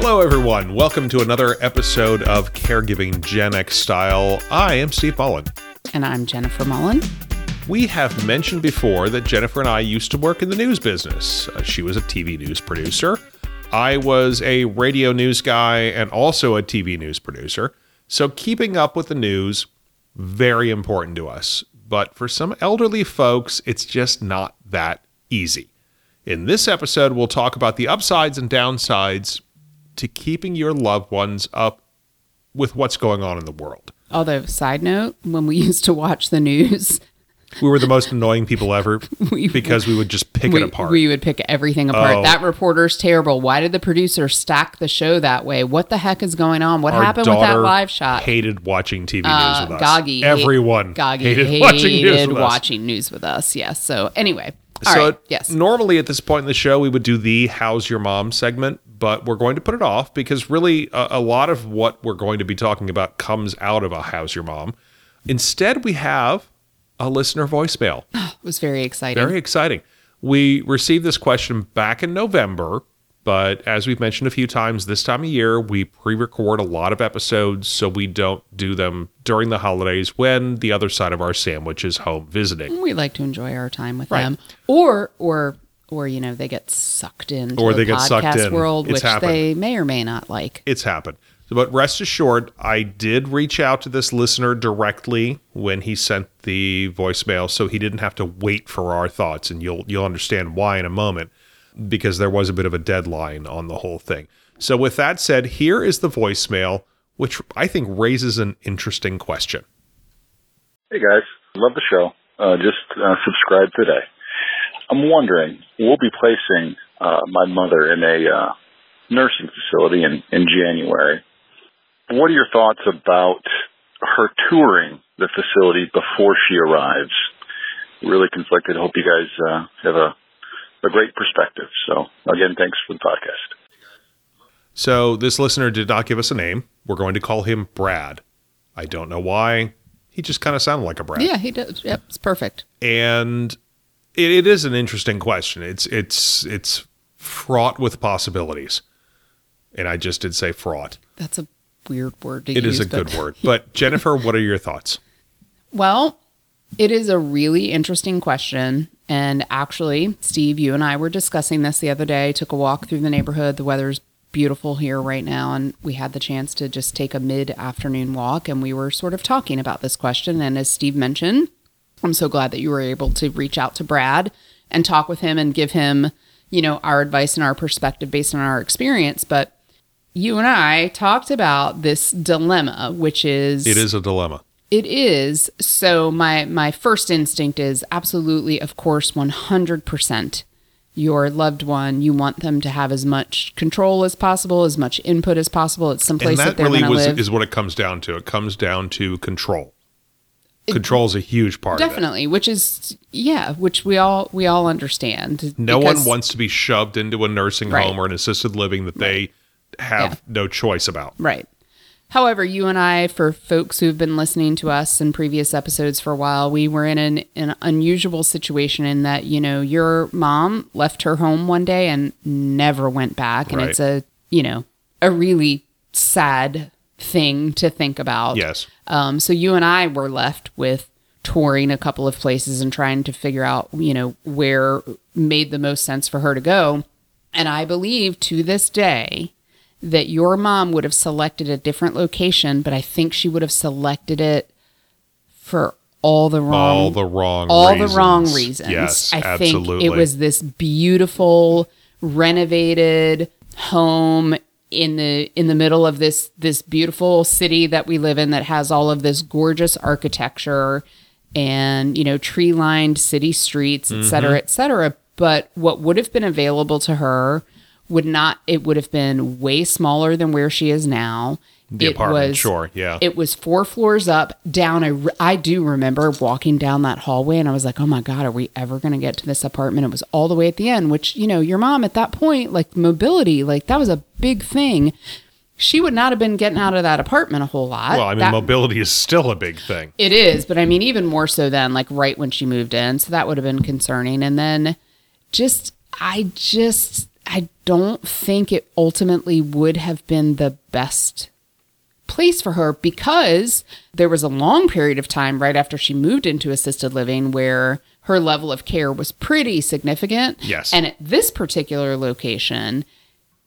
Hello, everyone. Welcome to another episode of Caregiving Gen X Style. I am Steve Mullen. And I'm Jennifer Mullen. We have mentioned before that Jennifer and I used to work in the news business. Uh, she was a TV news producer. I was a radio news guy and also a TV news producer. So keeping up with the news, very important to us. But for some elderly folks, it's just not that easy. In this episode, we'll talk about the upsides and downsides to keeping your loved ones up with what's going on in the world. Although, side note, when we used to watch the news, We were the most annoying people ever We- because we would just pick we, it apart. we would pick everything apart. Oh. That reporter's terrible. Why did the producer stack the show that way? What the heck is going on? What Our happened with that live shot? Hated watching TV Uh, news with us. Goggy. Everyone Goggy hated, hated, watching news with us. watching news with us. Yes. So, anyway. all so right. Yes. normally at this point in the show we would do the how's your mom segment but we're going to put it off because really a, a lot of what we're going to be talking about comes out of a how's your mom. Instead we have a listener voicemail. It was very exciting. very exciting. We received this question back in november but as we've mentioned a few times this time of year we pre-record a lot of episodes so we don't do them during the holidays when the other side of our sandwich is home visiting. We like to enjoy our time with Right. them, or or or you know they get sucked into Or the they get sucked podcast in. world, It's which happened. they may or may not like. it's happened. But rest assured, I did reach out to this listener directly when he sent the voicemail, so he didn't have to wait for our thoughts, and you'll you'll understand why in a moment, because there was a bit of a deadline on the whole thing. So with that said, here is the voicemail, which I think raises an interesting question. Hey guys, love the show. Uh, just uh, subscribe today. I'm wondering, we'll be placing uh, my mother in a uh, nursing facility in, in January. What are your thoughts about her touring the facility before she arrives? Really conflicted. Hope you guys uh, have a, a great perspective. So again, thanks for the podcast. So this listener did not give us a name. We're going to call him Brad. I don't know why. He just kind of sounded like a Brad. Yeah, he does. Yep, it's perfect. and it, it is an interesting question. It's it's it's fraught with possibilities, and I just did say fraught. That's a weird word to It use. is a but- good word. But Jennifer, what are your thoughts? Well, it is a really interesting question. And actually, Steve, you and I were discussing this the other day. Took a walk through the neighborhood. The weather's beautiful here right now. And we had the chance to just take a mid afternoon walk. And we were sort of talking about this question. And as Steve mentioned, I'm so glad that you were able to reach out to Brad and talk with him and give him, you know, our advice and our perspective based on our experience. But you and I talked about this dilemma, which is It is a dilemma. it is. So my my first instinct is absolutely, of course, one hundred percent. Your loved one, you want them to have as much control as possible, as much input as possible. It's And someplace that, that they're really was live. is what it comes down to. It comes down to control. Control is a huge part of it. Definitely, which is yeah, which we all we all understand. No one wants to be shoved into a nursing Right. home or an assisted living that they have Yeah. no choice about. Right. However, you and I, for folks who've been listening to us in previous episodes for a while, we were in an, an unusual situation in that, you know, your mom left her home one day and never went back. And Right. it's a, you know, a really sad thing to think about. Yes. Um, so you and I were left with touring a couple of places and trying to figure out, you know, where made the most sense for her to go. And I believe to this day that your mom would have selected a different location, but I think she would have selected it for all the wrong all the wrong all reasons. the wrong reasons. Yes, I absolutely. think it was this beautiful, renovated home in the in the middle of this this beautiful city that we live in that has all of this gorgeous architecture and you know tree lined city streets et cetera Mm-hmm. et cetera but what would have been available to her would not it would have been way smaller than where she is now the it apartment. was sure, yeah. it was four floors up, down I, I do remember walking down that hallway, and I was like, "Oh my god, are we ever going to get to this apartment?" It was all the way at the end, which you know, your mom at that point, like mobility, like that was a big thing. She would not have been getting out of that apartment a whole lot. well, I mean, That- mobility is still a big thing. it is, but I mean, even more so than like right when she moved in. So that would have been concerning. And then just, I just, I don't think it ultimately would have been the best place for her because there was a long period of time right after she moved into assisted living where her level of care was pretty significant. Yes. And at this particular location,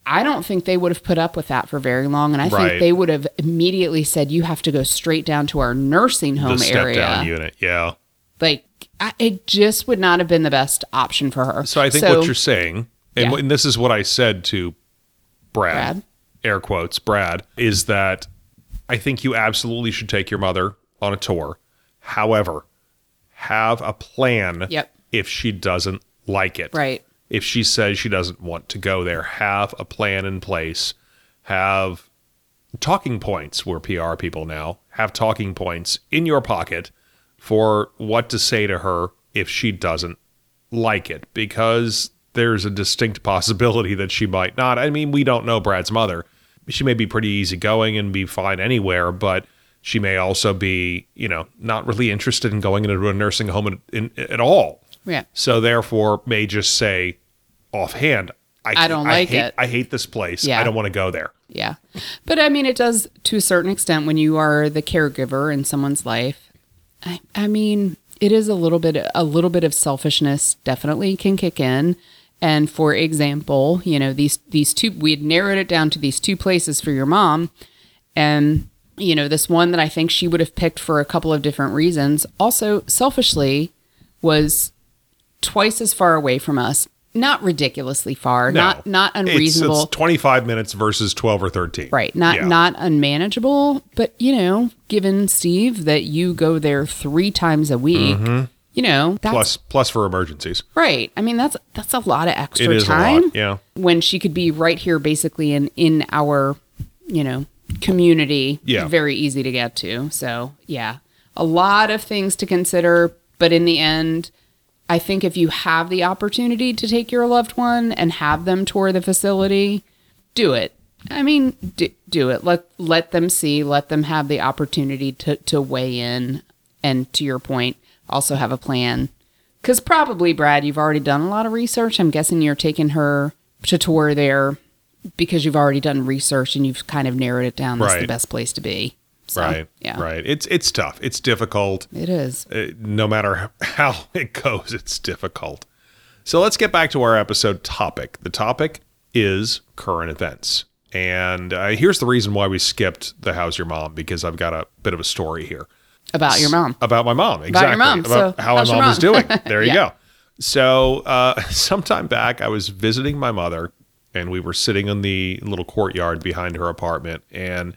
I don't think they would have put up with that for very long. And I Right. think they would have immediately said, you have to go straight down to our nursing home the area. down unit. Yeah. Like, I, it just would not have been the best option for her. So I think what you're saying, and, Yeah. and this is what I said to Brad, Brad? air quotes, Brad, is that I think you absolutely should take your mother on a tour. However, have a plan Yep. if she doesn't like it. Right. If she says she doesn't want to go there, have a plan in place. Have talking points. We're PR people now. Have talking points in your pocket for what to say to her if she doesn't like it because there's a distinct possibility that she might not. I mean, we don't know Brad's mother. She may be pretty easygoing and be fine anywhere, but she may also be, you know, not really interested in going into a nursing home in, in, at all. Yeah. So therefore, may just say offhand, I, I don't like hate, it. I hate this place. Yeah. I don't want to go there. Yeah. But I mean, it does to a certain extent when you are the caregiver in someone's life. I, I mean, it is a little bit, a little bit of selfishness definitely can kick in. And for example, you know, these, these two, we had narrowed it down to these two places for your mom. And, you know, this one that I think she would have picked for a couple of different reasons also selfishly was twice as far away from us. Not ridiculously far, No. not not unreasonable. It's, 25 minutes versus 12 or 13. Right. Not Yeah. not unmanageable, but you know, given Steve that you go there 3 times a week, mm-hmm. You know, that's plus plus for emergencies. right. I mean, that's that's a lot of extra time lot. Yeah. when she could be right here basically in in our, you know, community. Yeah. Very easy to get to. So, yeah. A lot of things to consider, but in the end, I think if you have the opportunity to take your loved one and have them tour the facility, do it. I mean, do, do it. Let let them see. Let them have the opportunity to to weigh in. And to your point, also have a plan. Because probably, Brad, you've already done a lot of research. I'm guessing you're taking her to tour there because you've already done research and you've kind of narrowed it down. That's the best place to be. So, right. Yeah. Right. It's it's tough. It's difficult. It is. Uh, no matter how it goes, it's difficult. So let's get back to our episode topic. The topic is current events. And uh, here's the reason why we skipped the How's Your Mom because I've got a bit of a story here. About your mom. About my mom, exactly. About your mom. About So, how my mom, your was mom? doing. There you Yeah. go. So, uh, sometime back, I was visiting my mother, and we were sitting in the little courtyard behind her apartment. And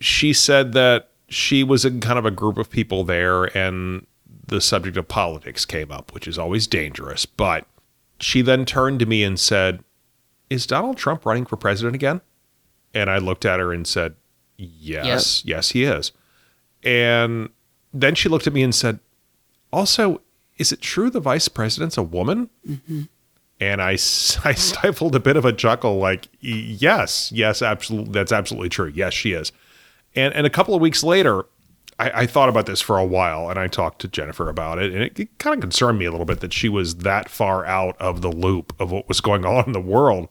she said that she was in kind of a group of people there, and the subject of politics came up, which is always dangerous. But she then turned to me and said, Is Donald Trump running for president again? And I looked at her and said, Yes, yes, he is. And then she looked at me and said, Also, is it true the vice president's a woman? Mm-hmm. And I, I stifled a bit of a chuckle, like, Yes, yes, absolutely. That's absolutely true. Yes, she is. And, and a couple of weeks later, I, I thought about this for a while and I talked to Jennifer about it. And it, it kind of concerned me a little bit that she was that far out of the loop of what was going on in the world.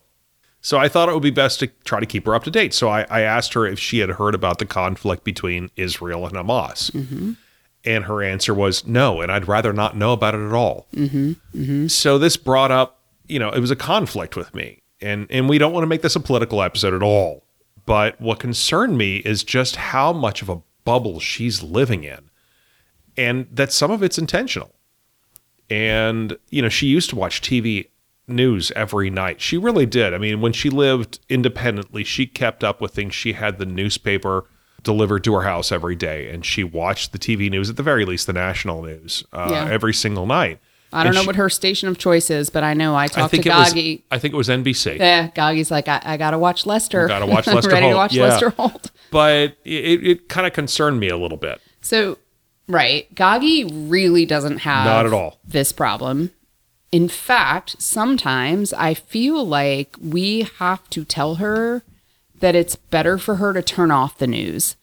So I thought it would be best to try to keep her up to date. So I, I asked her if she had heard about the conflict between Israel and Hamas. Mm-hmm. And her answer was no, and I'd rather not know about it at all. Mm-hmm. Mm-hmm. So this brought up, you know, it was a conflict with me. And and we don't want to make this a political episode at all. But what concerned me is just how much of a bubble she's living in. And that some of it's intentional. And, you know, she used to watch TV news every night. She really did. I mean, when she lived independently, she kept up with things. She had the newspaper delivered to her house every day, and she watched the TV news, at the very least, the national news, uh, Yeah. every single night. I don't And know she- what her station of choice is, but I know I I talked to think it was. Goggy. I think it was NBC. Yeah, Goggy's like, I, I gotta watch Lester. Gotta watch Lester Ready to watch yeah. Lester Holt. But it, it kind of concerned me a little bit. So, right, Goggy really doesn't have Not at all. this problem. In fact, sometimes I feel like we have to tell her that it's better for her to turn off the news.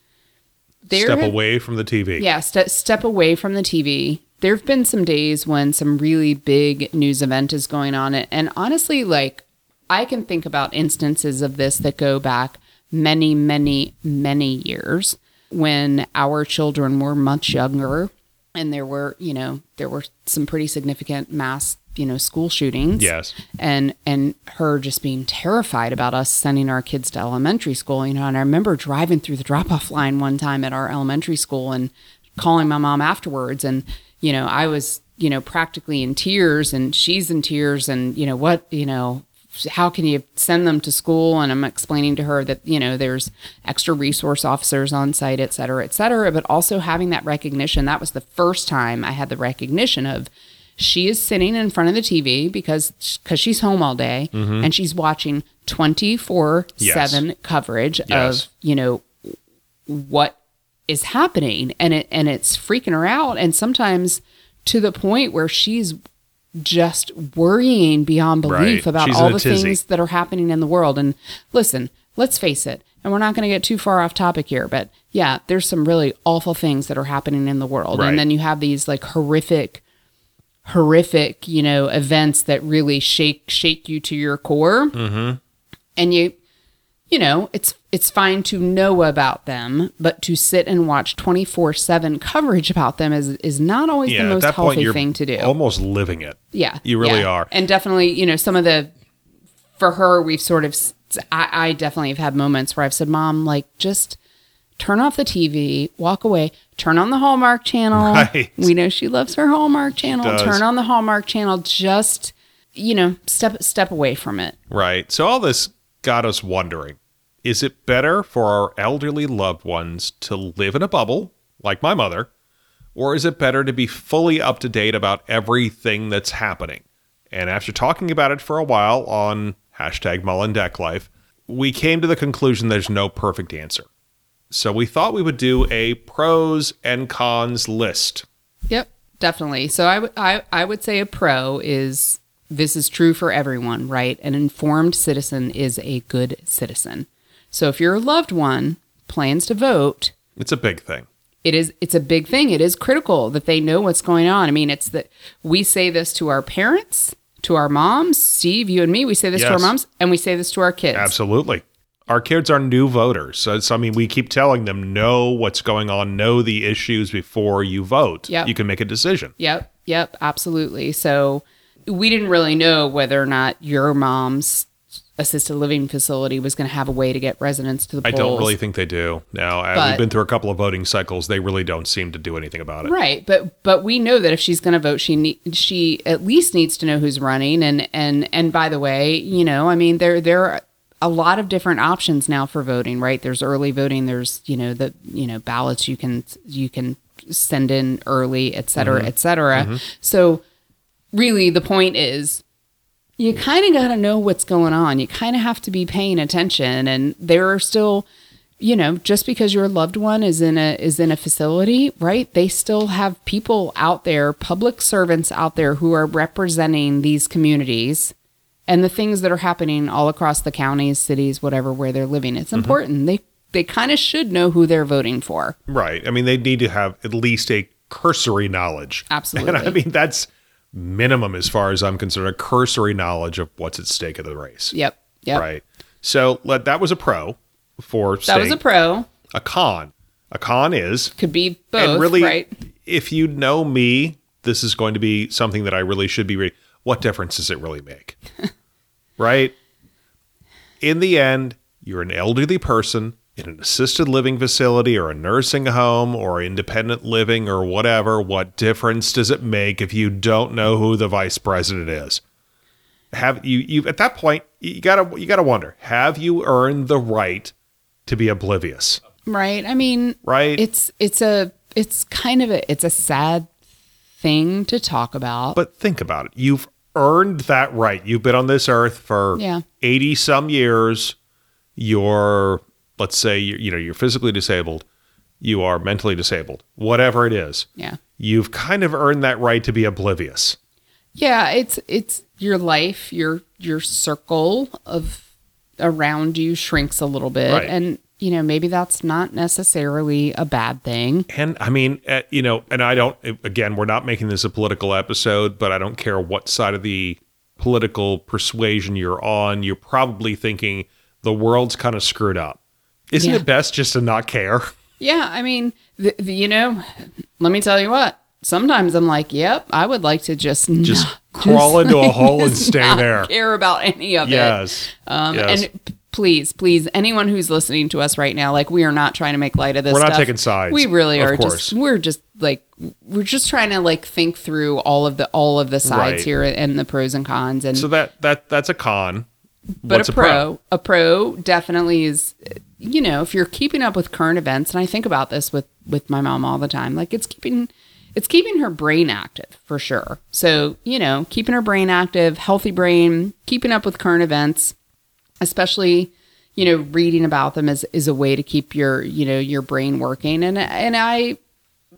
There Step have- away from the TV. Yeah, ste step away from the TV. There have been some days when some really big news event is going on, and honestly, like I can think about instances of this that go back many, many, many years when our children were much younger and there were, you know, there were some pretty significant mass, you know, school shootings. Yes. And and her just being terrified about us sending our kids to elementary school, you know, and I remember driving through the drop-off line one time at our elementary school and calling my mom afterwards and you know, I was, you know, practically in tears and she's in tears and, you know, what, you know, how can you send them to school? And I'm explaining to her that, you know, there's extra resource officers on site, et cetera, et cetera. But also having that recognition, that was the first time I had the recognition of she is sitting in front of the TV because because she's home all day mm-hmm. and she's watching 24 Yes. 7 coverage Yes. of, you know, what is happening and it and it's freaking her out and sometimes to the point where she's just worrying beyond belief Right. about She's all the tizzy. things that are happening in the world and listen let's face it and we're not going to get too far off topic here but yeah there's some really awful things that are happening in the world Right. and then you have these like horrific horrific you know events that really shake shake you to your core mm-hmm. and you you know, it's it's fine to know about them, but to sit and watch 24/7 coverage about them is is not always Yeah. the most point, healthy you're thing to do. almost living it. yeah. you really yeah. are. And definitely, you know, some of the for her we've sort of I, I definitely have had moments where I've said, "Mom, like just turn off the TV, walk away, turn on the Hallmark channel. Right. We know she loves her Hallmark channel. Turn on the Hallmark channel. Just, you know, step step away from it. Right. So all this got us wondering is it better for our elderly loved ones to live in a bubble, like my mother, or is it better to be fully up to date about everything that's happening? And after talking about it for a while on hashtag Mullen Deck Life, we came to the conclusion there's no perfect answer. So we thought we would do a pros and cons list. Yep, definitely. So I would I I would say a pro is this is true for everyone, right? An informed citizen is a good citizen. So if your loved one plans to vote, It's a big thing. it is it's a big thing. It is critical that they know what's going on. I mean, it's that we say this to our parents, to our moms, Steve, you and me, we say this to our moms, and we say this to our kids. Absolutely. Our kids are new voters. So, so, I mean, we keep telling them, know what's going on, know the issues before you vote. Yep. You can make a decision. Yep, yep, absolutely. So we didn't really know whether or not your mom's assisted living facility was going to have a way to get residents to the polls. I don't really think they do. Now, But- we've been through a couple of voting cycles. They really don't seem to do anything about it. Right, but but we know that if she's going to vote, she ne- she at least needs to know who's running. And and and by the way, you know, I mean, there there are a lot of different options now for voting. Right, there's early voting. There's you know the you know ballots you can you can send in early, et cetera, mm-hmm. et cetera. Mm-hmm. So really, the point is. You kind of got to know what's going on. You kind of have to be paying attention, and there are still you know just because your loved one is in a is in a facility right they still have people out there public servants out there who are representing these communities and the things that are happening all across the counties cities whatever where they're living it's mm-hmm. important they they kind of should know who they're voting for Right. I mean, they need to have at least a cursory knowledge. Absolutely. And I mean, that's minimum as far as I'm concerned, a cursory knowledge of what's at stake of the race. yep yep Right. So let, that was a pro for that was a pro a con. A con is could be both and really, right if you know me, this is going to be something that I really should be. Re- what difference does it really make? right? In the end, you're an elderly person in an assisted living facility or a nursing home or independent living or whatever. What difference does it make if you don't know who the vice president is? Have you you at that point you gotta you gotta wonder have you earned the right to be oblivious right i mean right it's it's a it's kind of a it's a sad thing to talk about But think about it. You've earned that right. You've been on this earth for Yeah. 80 some years. You're, let's say, you're, you know, you're physically disabled. You are mentally disabled. Whatever it is. yeah You've kind of earned that right to be oblivious. Yeah, it's it's your life, your your circle of around you shrinks a little bit, Right. and you know maybe that's not necessarily a bad thing. And I mean, uh, you know, and I don't, again, we're not making this a political episode, but I don't care what side of the political persuasion you're on, you're probably thinking the world's kind of screwed up. Isn't Yeah. it best just to not care? Yeah, I mean, you know, let me tell you what. Sometimes I'm like, yep, I would like to just Just not- crawl into a hole and stay there. Care about any of it. Yes. Um, yes. And please, please, anyone who's listening to us right now, like we are not trying to make light of this. We're not stuff. taking sides, We really are just. We're just like we're just trying to like think through all of the all of the sides Right. here and the pros and cons. And so that that that's a con. but What's a pro, a pro definitely is. You know, if you're keeping up with current events, and I think about this with with my mom all the time, like it's keeping it's keeping her brain active for sure. So, you know, keeping her brain active, healthy brain, keeping up with current events, especially, you know, reading about them is, is a way to keep your, you know, your brain working. And, and I,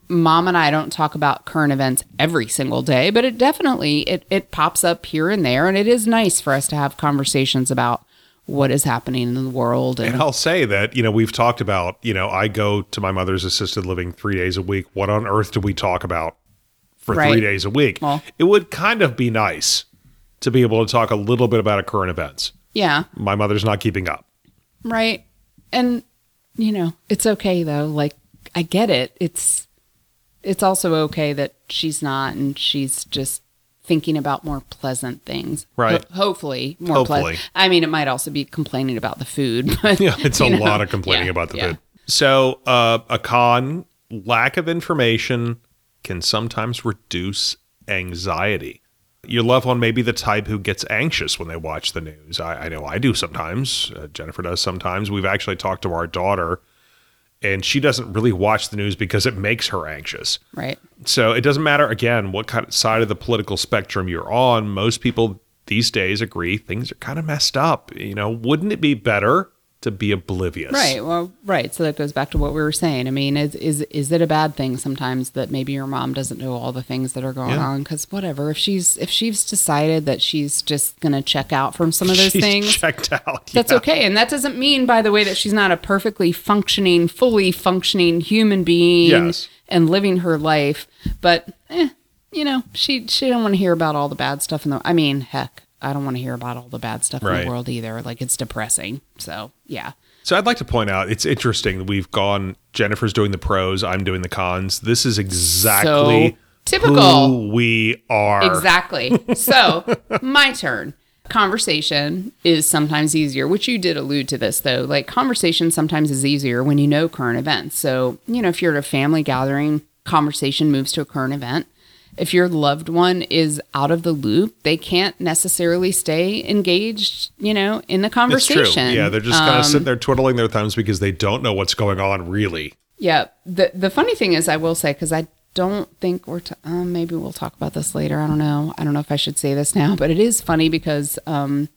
mom and I don't talk about current events every single day, but it definitely, it, it pops up here and there. And it is nice for us to have conversations about what is happening in the world. And, And I'll say that, you know, we've talked about, you know, I go to my mother's assisted living three days a week. What on earth do we talk about for Right. three days a week? Well- it would kind of be nice to be able to talk a little bit about current events. Yeah. My mother's not keeping up. Right. And you know, it's okay though. Like I get it. It's it's also okay that she's not and she's just thinking about more pleasant things. Right. Ho- hopefully, more Hopefully. pleasant. I mean, it might also be complaining about the food, but Yeah, it's a know, lot of complaining yeah, about the yeah. food. So, uh, a con, lack of information can sometimes reduce anxiety. Your loved one may be the type who gets anxious when they watch the news. I, I know I do sometimes. Uh, Jennifer does sometimes. We've actually talked to our daughter, and she doesn't really watch the news because it makes her anxious. Right. So it doesn't matter again what kind of side of the political spectrum you're on. Most people these days agree things are kind of messed up. You know, wouldn't it be better to be oblivious? Right. Well, right. So that goes back to what we were saying. I mean, is is is it a bad thing sometimes that maybe your mom doesn't know all the things that are going Yeah. on? Because whatever, if she's if she's decided that she's just gonna check out from some of those She's things, checked out. That's yeah. okay. And that doesn't mean, by the way, that she's not a perfectly functioning, fully functioning human being Yes. and living her life. But, eh, you know, she she don't want to hear about all the bad stuff in the. I mean, heck, I don't want to hear about all the bad stuff in the world either. Like it's depressing. So yeah, So I'd like to point out it's interesting that we've gone. Jennifer's doing the pros. I'm doing the cons. This is exactly So typical. who we are. Exactly. So, my turn. Conversation is sometimes easier, which you did allude to this though. Like, conversation sometimes is easier when you know current events. So, you know, if you're at a family gathering, conversation moves to a current event. If your loved one is out of the loop, they can't necessarily stay engaged, you know, in the It's conversation. true. Yeah, they're just kind Um, of sitting there twiddling their thumbs because they don't know what's going on really. Yeah. The the funny thing is, I will say because I don't think we're t- um, maybe we'll talk about this later. I don't know. I don't know if I should say this now, but it is funny because um,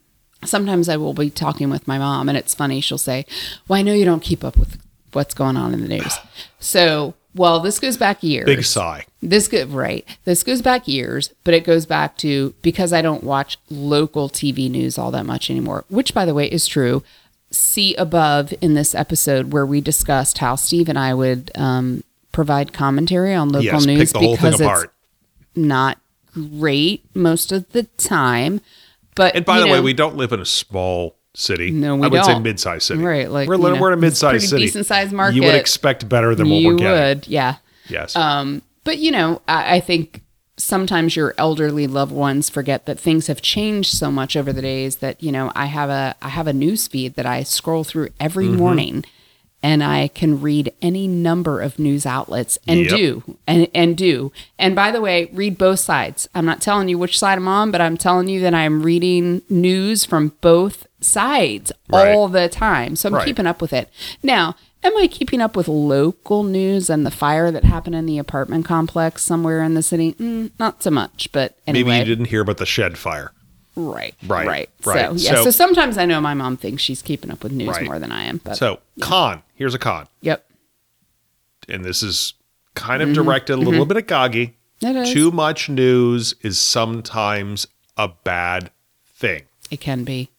sometimes I will be talking with my mom, and it's funny. She'll say, "Well, I know you don't keep up with what's going on in the news." So, well, this goes back years. Big sigh. This go right. This goes back years, but it goes back to because I don't watch local TV news all that much anymore, which by the way is true. See above in this episode where we discussed how Steve and I would um, provide commentary on local Yes, news the whole thing because it's not great most of the time. But And by the way, we don't live in a small city. No, we I would say don't. mid-sized city. Right, like, we're, you li- know, we're a mid-sized city. decent-sized market. You would expect better than what you we're getting. would, yeah. Yes. Um, but you know, I, I think sometimes your elderly loved ones forget that things have changed so much over the days that you know I have a I have a news feed that I scroll through every Mm-hmm. morning, and I can read any number of news outlets and Yep. do and and do. And by the way, read both sides. I'm not telling you which side I'm on, but I'm telling you that I'm reading news from both sides Right. all the time. So I'm Right. keeping up with it. Now, am I keeping up with local news and the fire that happened in the apartment complex somewhere in the city? Mm, not so much, but anyway. Maybe you didn't hear about the shed fire. Right, Right, right, right. So yeah, So- so, sometimes I know my mom thinks she's keeping up with news more than I am. But So, con. Here's a con. yep, And this is kind of directed a little bit at. Mm-hmm. Is. Too much news is sometimes a bad thing. it can be.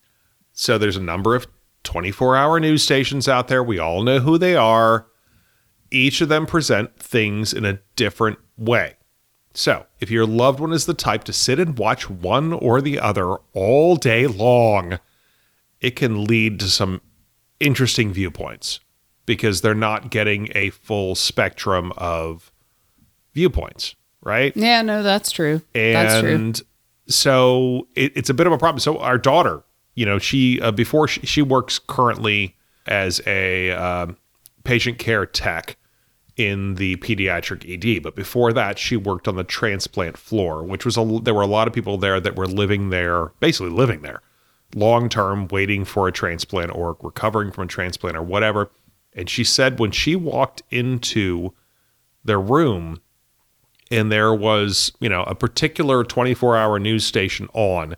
So there's a number of 24 hour news stations out there. We all know who they are. Each of them present things in a different way. So, if your loved one is the type to sit and watch one or the other all day long, it can lead to some interesting viewpoints because they're not getting a full spectrum of viewpoints, right? Yeah, no, that's true. that's true. and so it, it's a bit of a problem. So our daughter, you know, she uh, before she, she works currently as a um, patient care tech in the pediatric ED, but before that, she worked on the transplant floor, which was a there were a lot of people there that were living there, basically living there, long term, waiting for a transplant or recovering from a transplant or whatever. And she said when she walked into their room and there was, you know, a particular 24 hour news station on,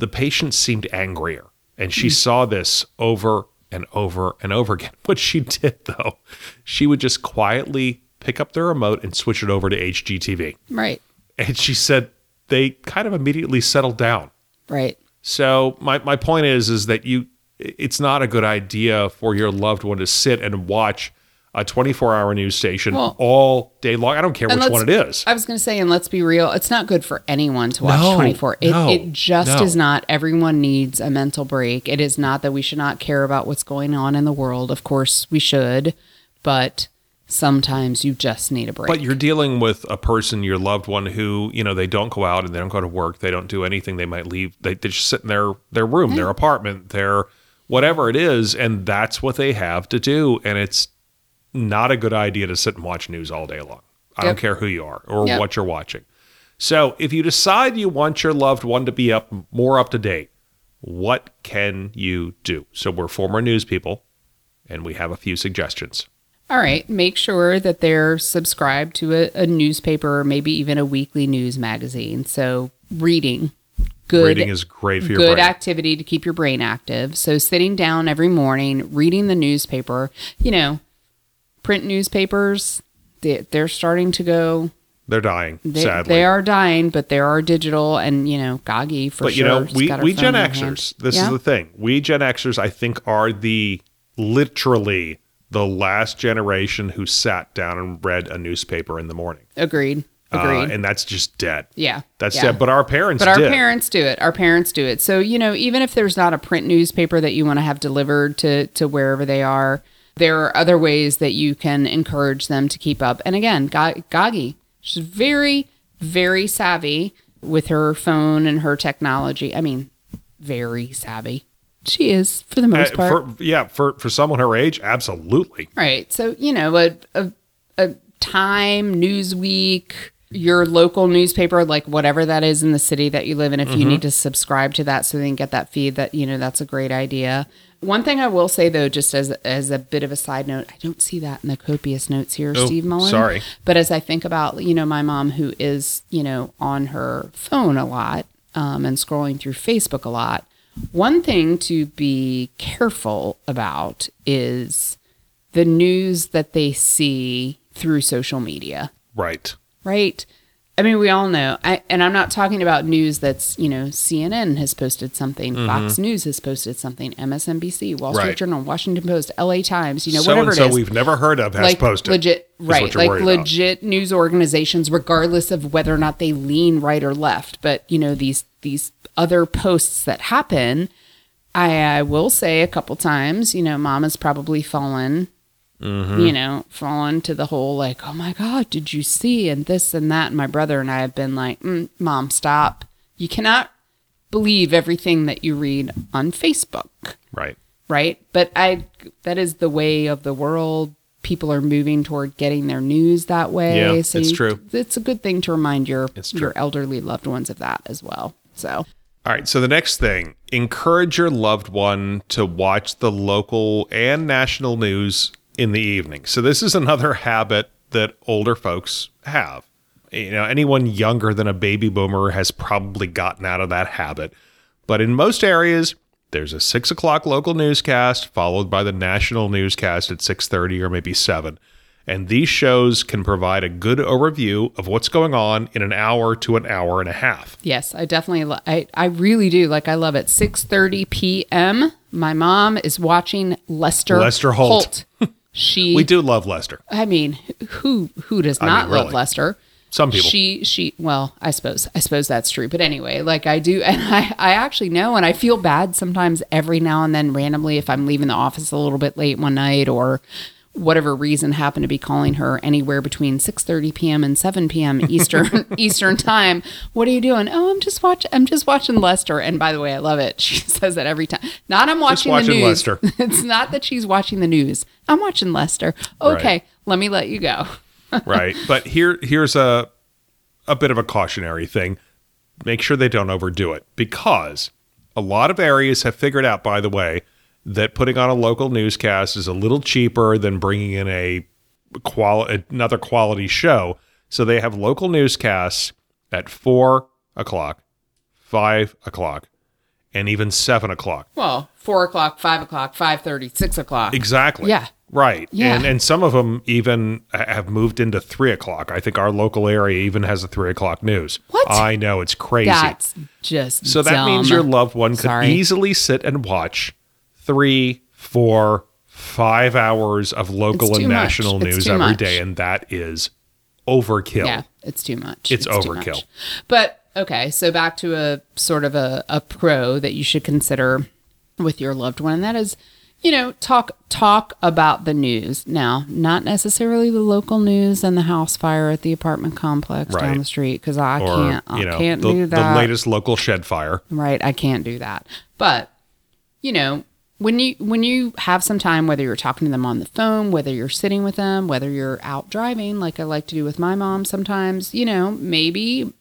the patient seemed angrier. And she hmm. saw this over and over and over again. What she did, though, she would just quietly pick up the remote and switch it over to HGTV. right. And she said they kind of immediately settled down. Right. So my, my point is is that you it's not a good idea for your loved one to sit and watch a 24 hour news station Well- all day long. I don't care which one it is. I was going to say, and let's be real, it's not good for anyone to watch No, 24. It, no, it just no. is not. Everyone needs a mental break. It is not that we should not care about what's going on in the world. Of course, we should, but sometimes you just need a break. But you're dealing with a person, your loved one, who you know they don't go out and they don't go to work, they don't do anything. They might leave. They, they just sit in their their room, their apartment, their whatever it is, and that's what they have to do. And it's not a good idea to sit and watch news all day long. I don't care who you are or Yep. what you're watching. So if you decide you want your loved one to be up more up to date, what can you do? So we're former news people, and we have a few suggestions. All right. Make sure that they're subscribed to a, a newspaper or maybe even a weekly news magazine. So reading, good Reading is great for your brain. good activity to keep your brain active. So sitting down every morning, reading the newspaper, you know, print newspapers, they, they're starting to go. They're dying, They, sadly. they are dying, but there are digital and you know, Goggy for but sure. But you know, we we Gen in her hand. Xers. This Yeah? is the thing. We Gen Xers, I think, are the literally the last generation who sat down and read a newspaper in the morning. agreed. Uh, Agreed. and that's just dead. yeah, That's yeah. dead. But our parents But our did. parents do it. Our parents do it. So, you know, even if there's not a print newspaper that you want to have delivered to, to wherever they are, there are other ways that you can encourage them to keep up. And again, Ga- Gagi, she's very, very savvy with her phone and her technology. I mean, very savvy. She is for the Uh, most part. for, yeah, for for someone her age, absolutely. Right. So, you know, a, a, a Time, Newsweek, your local newspaper, like whatever that is in the city that you live in, if you need to subscribe to that so they can get that feed, that, you know, that's a great idea. One thing I will say though, just as as a bit of a side note, I don't see that in the copious notes here, Oh, Steve Mullen. sorry. But as I think about, you know, my mom who is, you know, on her phone a lot um, and scrolling through Facebook a lot, one thing to be careful about is the news that they see through social media, Right. Right? I mean, we all know, I, and I'm not talking about news that's, you know, CNN has posted something, Fox News has posted something, MSNBC, Wall Street Mm-hmm. Right. Journal, Washington Post, LA Times, you know, so whatever and so it is we've never heard of has like posted. legit right like worried about. legit news organizations regardless of whether or not they lean right or left but you know these these other posts that happen i, I will say a couple times you know mom has probably fallen Mm-hmm. you know fallen to the whole like oh my god did you see and this and that and my brother and i have been like mm, mom stop you cannot believe everything that you read on facebook Right. right? But I that is the way of the world. People are moving toward getting their news that way. Yeah, so it's you- true. It's a good thing to remind your your elderly loved ones of that as well. So All right. So the next thing, encourage your loved one to watch the local and national news in the evening. So this is another habit that older folks have. You know, anyone younger than a baby boomer has probably gotten out of that habit. But in most areas, there's a six o'clock local newscast followed by the national newscast at six thirty or maybe seven. And these shows can provide a good overview of what's going on in an hour to an hour and a half. yes, I definitely lo- I I really do like I love it. Six thirty p.m. My mom is watching Lester Lester Holt. She We do love Lester. I mean, who who does not mean, love. Lester? Some people. She she well, I suppose I suppose that's true. But anyway, like I do and I I actually know and I feel bad sometimes every now and then randomly if I'm leaving the office a little bit late one night or whatever reason happened to be calling her anywhere between 6:30 p.m. and 7 p.m. Eastern Eastern time. What are you doing? Oh, I'm just watching I'm just watching Lester. And by the way, I love it. She says that every time. Not I'm watching, watching the news. Lester. it's not that she's watching the news. I'm watching Lester. Okay, Right. let me let you go. right? But here here's a a bit of a cautionary thing. Make sure they don't overdo it because a lot of areas have figured out by the way that putting on a local newscast is a little cheaper than bringing in a quali- another quality show. So they have local newscasts at four o'clock, five o'clock, and even seven o'clock. Well, four o'clock, five o'clock, five thirty, six o'clock. Exactly. Yeah. Right. Yeah. And and some of them even have moved into three o'clock. I think our local area even has a three o'clock news. What? I know it's crazy. That's just so that means your loved one could Sorry. easily sit and watch three, four, five hours of local and too much. national news every much. day, and that is overkill. Yeah, it's too much. It's too overkill. much. But okay, so back to a sort of a, a pro that you should consider with your loved one, and that is, you know, talk talk about the news. Now, not necessarily the local news and the house fire at the apartment complex Right. down the street because I Or can't I know can't the, do that the latest local shed fire. right i can't do that but you know when you when you have some time whether you're talking to them on the phone whether you're sitting with them whether you're out driving like i like to do with my mom sometimes you know maybe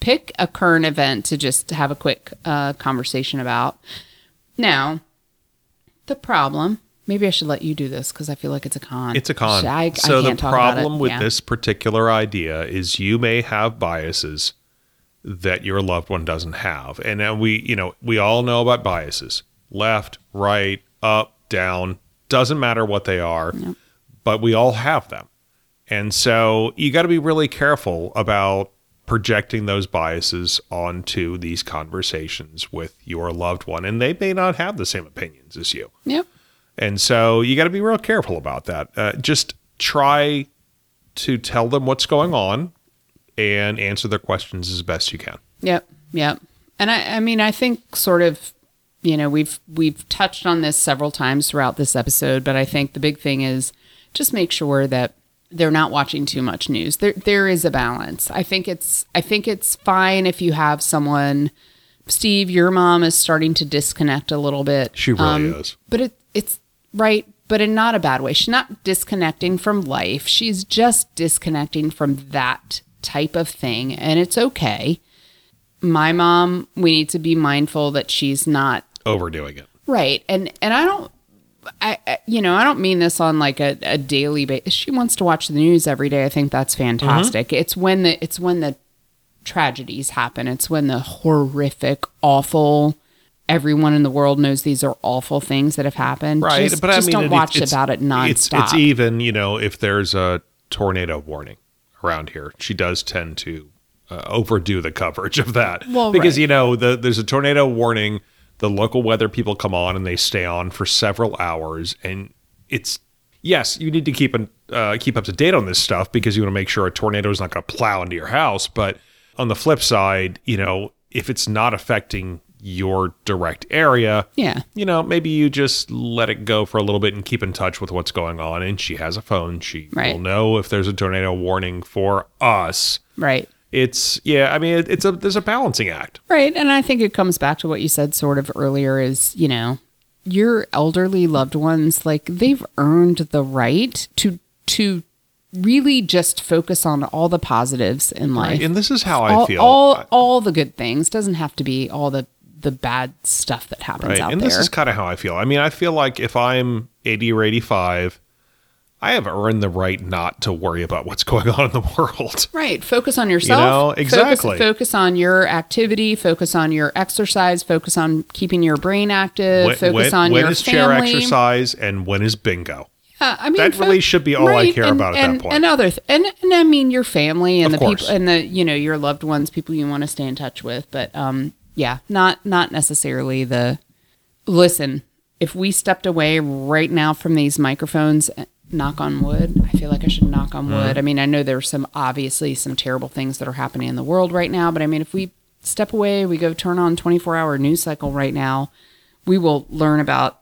pick a current event to just have a quick uh, conversation about now the problem maybe i should let you do this because i feel like it's a con It's a con. I, I so the can't talk about problem it. with Yeah. this particular idea is you may have biases that your loved one doesn't have. And we, you know, we all know about biases. Left, right, up, down, doesn't matter what they are, but we all have them. And so you got to be really careful about projecting those biases onto these conversations with your loved one and they may not have the same opinions as you. yep And so you got to be real careful about that. Uh, just try to tell them what's going on and answer their questions as best you can. Yep, yep. And I, I mean, I think sort of, you know, we've we've touched on this several times throughout this episode, but I think the big thing is just make sure that they're not watching too much news. There there is a balance. I think it's I think it's fine if you have someone. Steve, your mom is starting to disconnect a little bit. She really um, is. But it it's right, but in not a bad way. She's not disconnecting from life. She's just disconnecting from that type of thing, and it's okay. My mom, we need to be mindful that she's not Overdoing it. right, and and I don't. I, you know, I don't mean this on like a, a daily basis. She wants to watch the news every day. I think that's fantastic. It's when the it's when the tragedies happen. It's when the horrific, awful. Everyone in the world knows these are awful things that have happened. Right. Just, but I mean, don't it- watch about it nonstop. It's, it's even, you know, if there's a tornado warning around here, she does tend to uh, overdo the coverage of that. Well, because, right. you know, the, there's a tornado warning. The local weather people come on and they stay on for several hours. And it's, yes, you need to keep, an, uh, keep up to date on this stuff because you want to make sure a tornado is not going to plow into your house. But on the flip side, you know, if it's not affecting your direct area, yeah. you know, maybe you just let it go for a little bit and keep in touch with what's going on. And she has a phone. She Right. will know if there's a tornado warning for us. Right. It's yeah. I mean, it, it's a there's a balancing act. Right. And I think it comes back to what you said sort of earlier is, you know, your elderly loved ones, like they've earned the right to to really just focus on all the positives in life. And this is how I all, feel. all all the good things. Doesn't have to be all the the bad stuff that happens right. out And there. this is kind of how I feel. I mean, I feel like if I'm 80 or 85, I have earned the right not to worry about what's going on in the world. Right. Focus on yourself. know, Focus- exactly. Focus, on your activity. Focus on your exercise. Focus on keeping your brain active. When, focus when, on when your is chair family. exercise and when is bingo? Yeah, I mean, That really should be all I care and, about at and, that point. And other, th- and and I mean your family and Of the course. people and the you know your loved ones, people you want to stay in touch with. But um, yeah, not not necessarily the. Listen, if we stepped away right now from these microphones, knock on wood. I feel like I should knock on wood. I mean, I know there's some obviously some terrible things that are happening in the world right now, but I mean, if we step away, we go turn on 24 hour news cycle right now, we will learn about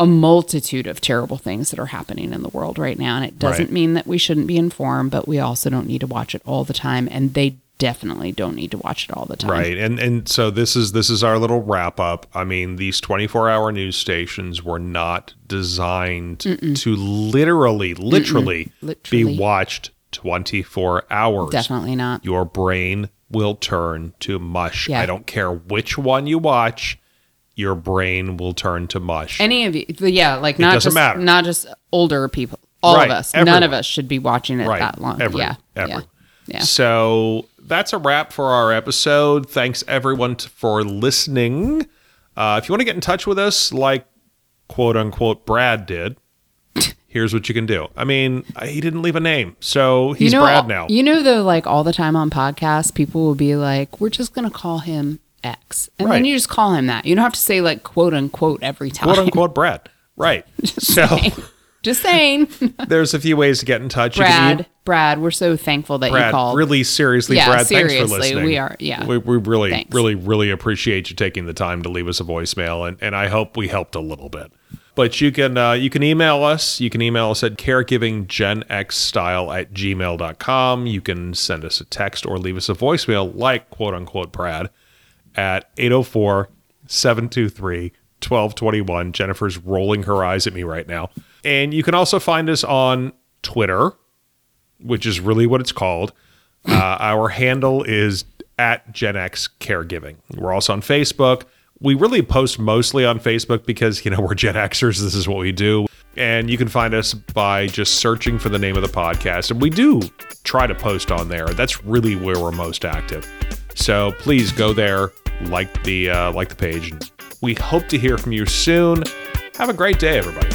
a multitude of terrible things that are happening in the world right now. And it doesn't Right. mean that we shouldn't be informed, but we also don't need to watch it all the time. And they definitely don't need to watch it all the time. Right. And and so this is this is our little wrap up. I mean, these 24-hour news stations were not designed to literally literally, Literally. be watched 24 hours. Definitely not. Your brain will turn to mush. Yeah. I don't care which one you watch, your brain will turn to mush. Any of you, yeah, like not just matter. not just older people. All Right, of us. None of us should be watching it Right, that long. every- yeah, every. yeah, yeah. So that's a wrap for our episode. Thanks everyone t- for listening. Uh, if you want to get in touch with us, like quote unquote Brad did, here's what you can do. I mean, he didn't leave a name, so he's you know, Brad now. You know, though, like all the time on podcasts, people will be like, "We're just gonna call him X," and Right. then you just call him that. You don't have to say like quote unquote every time. quote unquote Brad. Right. So just saying, there's a few ways to get in touch. You can Brad. Brad, we're so thankful that you Brad, called. really seriously, Yeah, Brad, thanks for seriously, listening. we are- yeah. We, we really, Thanks. really, really appreciate you taking the time to leave us a voicemail, and, and I hope we helped a little bit. But you can uh, you can email us. You can email us at caregivinggenxstyle at gmail.com. You can send us a text or leave us a voicemail like quote unquote Brad at 804 723 1221. Jennifer's rolling her eyes at me right now. And you can also find us on Twitter, which is really what it's called. Uh, our handle is at Gen X Caregiving. We're also on Facebook. We really post mostly on Facebook because, you know, we're Gen Xers. This is what we do. And you can find us by just searching for the name of the podcast. And we do try to post on there. That's really where we're most active. So please go there, like the uh, like the page. We hope to hear from you soon. Have a great day, everybody.